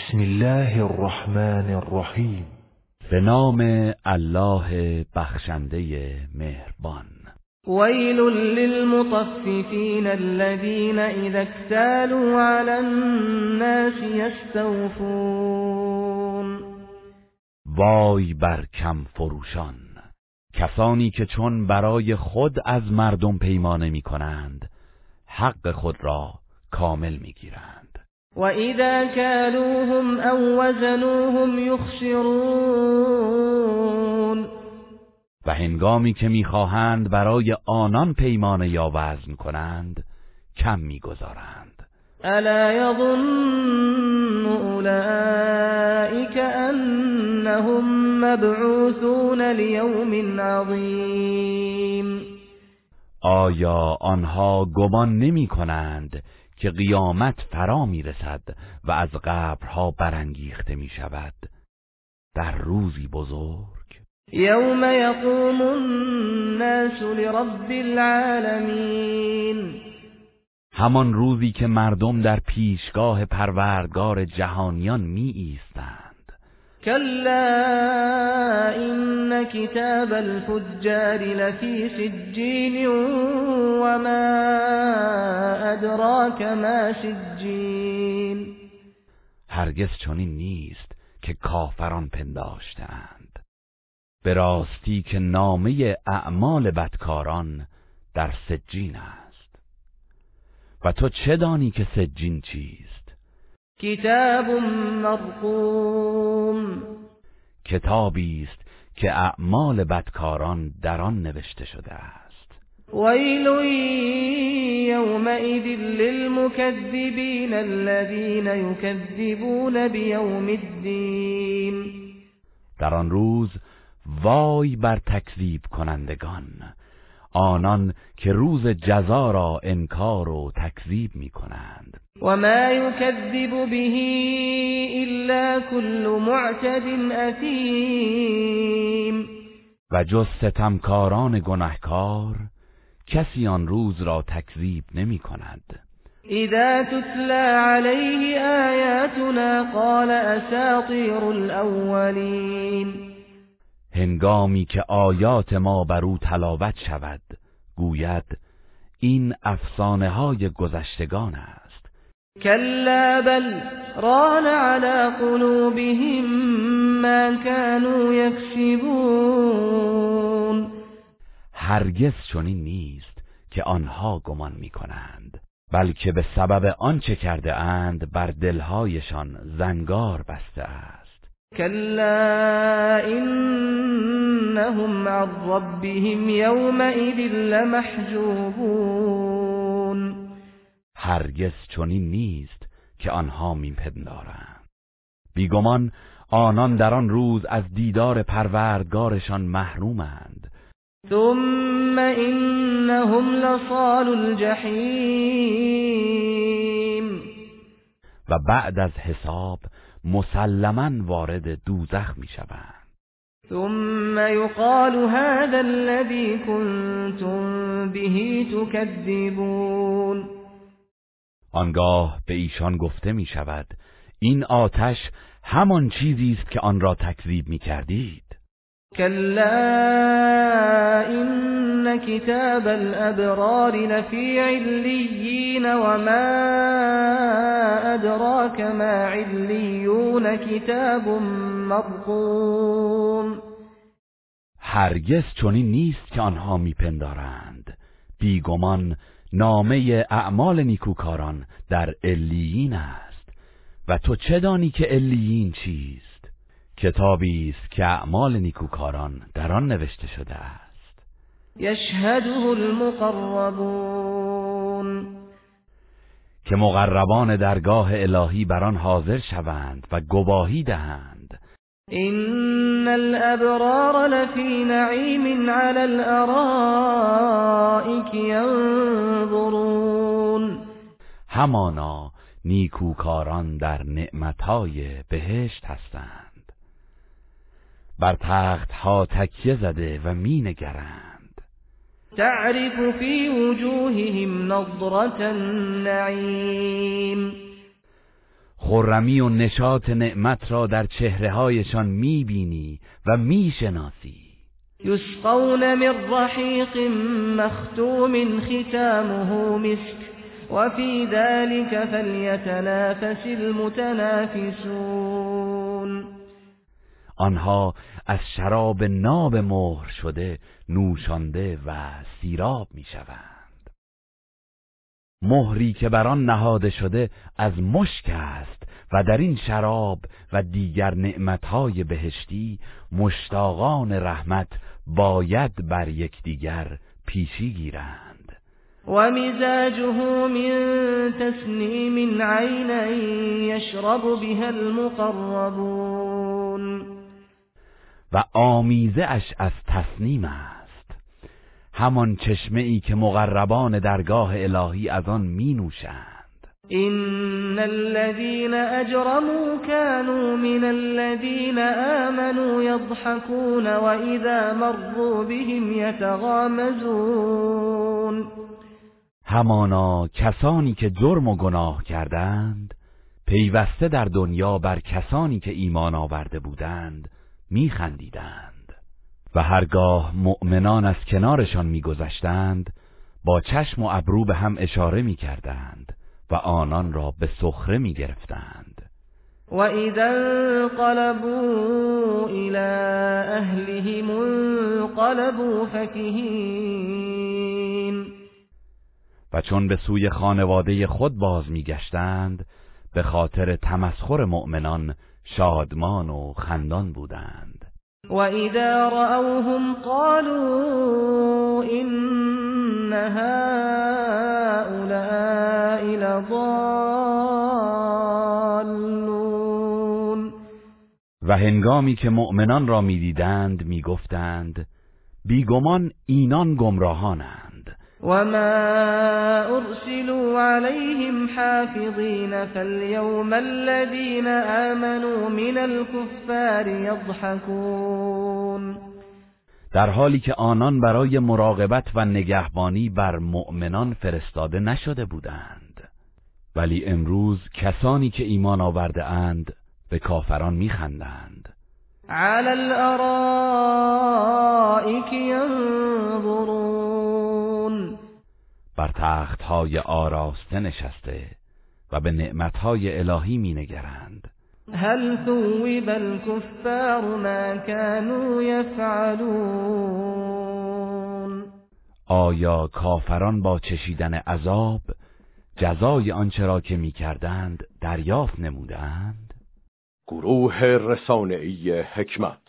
بسم الله الرحمن الرحیم. به نام الله بخشنده مهربان. ویل للمطففین الذين اذا اكتالوا على الناس يستوفون وای بر کم فروشان. کسانی که چون برای خود از مردم پیمانه می کنند حق خود را کامل می گیرند و اذا كالوهم او وزنوهم یخسرون و هنگامی که می‌خواهند برای آنان پیمانه یا وزن کنند کم می‌گذارند. الا یظن اولئک انهم مبعوثون لیوم عظیم آیا آنها گمان نمی کنند که قیامت فرا می رسد و از قبرها برانگیخته می شود در روزی بزرگ. یوم یقوم الناس لرب العالمین. همان روزی که مردم در پیشگاه پروردگار جهانیان می ایستند کلا این کتاب الفجار لفی سجین وما ادراک ما سجین هرگز چنین نیست که کافران پنداشتند به راستی که نامه اعمال بدکاران در سجین است. و تو چه دانی که سجین چیست؟ کتاب مرقوم. کتابی است که اعمال بدکاران در آن نوشته شده است. ویل یومئذ للمکذبین الذین یکذبون بیوم الدین. در آن روز وای بر تکذیب کنندگان. آنان که روز جزا را انکار و تکذیب می کنند و ما یکذب به الا كل معتد اثیم و جز ستمکاران گناهکار کسی آن روز را تکذیب نمی کند اذا تتلى عليه آیاتنا قال اساطیر الاولین هنگامی که آیات ما بر او تلاوت شود گوید این افسانه های گذشتگان است. کلا بل ران على قلوبهم ما كانوا یکسبون. هرگز چنین نیست که آنها گمان می کنند بلکه به سبب آنچه کرده اند بر دلهایشان زنگار بسته است. كلا إنهم عن ربهم يومئذ لمحجوبون هرگز چنین نیست که آنها میپندارند. بیگمان آنان در آن روز از دیدار پروردگارشان محرومند. ثم انهم لصال الجحیم و بعد از حساب مسلما وارد دوزخ می شوند ثم يقال هذا الذي كنتم به تكذبون. آنگاه به ایشان گفته می شود این آتش همان چیزی است که آن را تکذیب می کردید كلا إن كتاب الأبرار لفي عليين وما أدراك ما عليون كتاب مرقوم. هرگز چنین نیست که آنها میپندارند. بیگمان نامه اعمال نیکوکاران در علیین است. و تو چه دانی که علیین چیست؟ کتابی است که اعمال نیکوکاران در آن نوشته شده است. یشهده المقربون. که مقربان درگاه الهی بر آن حاضر شوند و گواهی دهند. این الابرار لفی نعیم علی الارائک ینظرون. همانا نیکوکاران در نعمتهای بهشت هستند. بر تخت ها تکیه زده و می نگرند تعرف فی وجوههم نظرة النعیم. خرمی و نشاط نعمت را در چهرههایشان می‌بینی و می‌شناسی. یسقون من رحیق مختوم ختامه مسک وفي ذلك فليتنافس المتنافسون. آنها از شراب ناب مهر شده نوشانده و سیراب می‌شوند. مهری که بر آن نهاده شده از مشک است و در این شراب و دیگر نعمتهای بهشتی مشتاقان رحمت باید بر یکدیگر پیشی گیرند. ومزاجه من تسنیم عینا یشرب بها المقربون. و آمیزه اش از تصنیم است. همان چشمه ای که مقربان درگاه الهی از آن می نوشند إن الذين أجرموا كانوا من الذين آمنوا يضحكون وإذا مروا بهم يتغامزون. همانا کسانی که جرم و گناه کردند پیوسته در دنیا بر کسانی که ایمان آورده بودند. میخندیدند و هرگاه مؤمنان از کنارشان میگذشتند با چشم و ابرو به هم اشاره می‌کردند و آنان را به سخره می‌گرفتند. و اذا انقلبوا الى اهلهم انقلبوا فکهین و چون به سوی خانواده خود باز میگشتند به خاطر تمسخر مؤمنان شادمان و خندان بودند. و اذا رأوهم قالوا ان هؤلاء لضالون. و هنگامی که مؤمنان را می‌دیدند می‌گفتند بیگمان اینان گمراهانند. وما أرسلوا عليهم حافظين فاليوم الذين آمنوا من الكفار يضحكون در حالی که آنان برای مراقبت و نگهبانی بر مؤمنان فرستاده نشده بودند. ولی امروز کسانی که ایمان آورده اند به کافران میخندند. على الارائك ينظرون بر تخت های آراسته نشسته و به نعمت های الهی می نگرند هل ثوب الكفار ما كانوا يفعلون آیا کافران با چشیدن عذاب جزای آنچه را که می‌کردند دریافت نمودند گروه رسانه‌ای حکمت.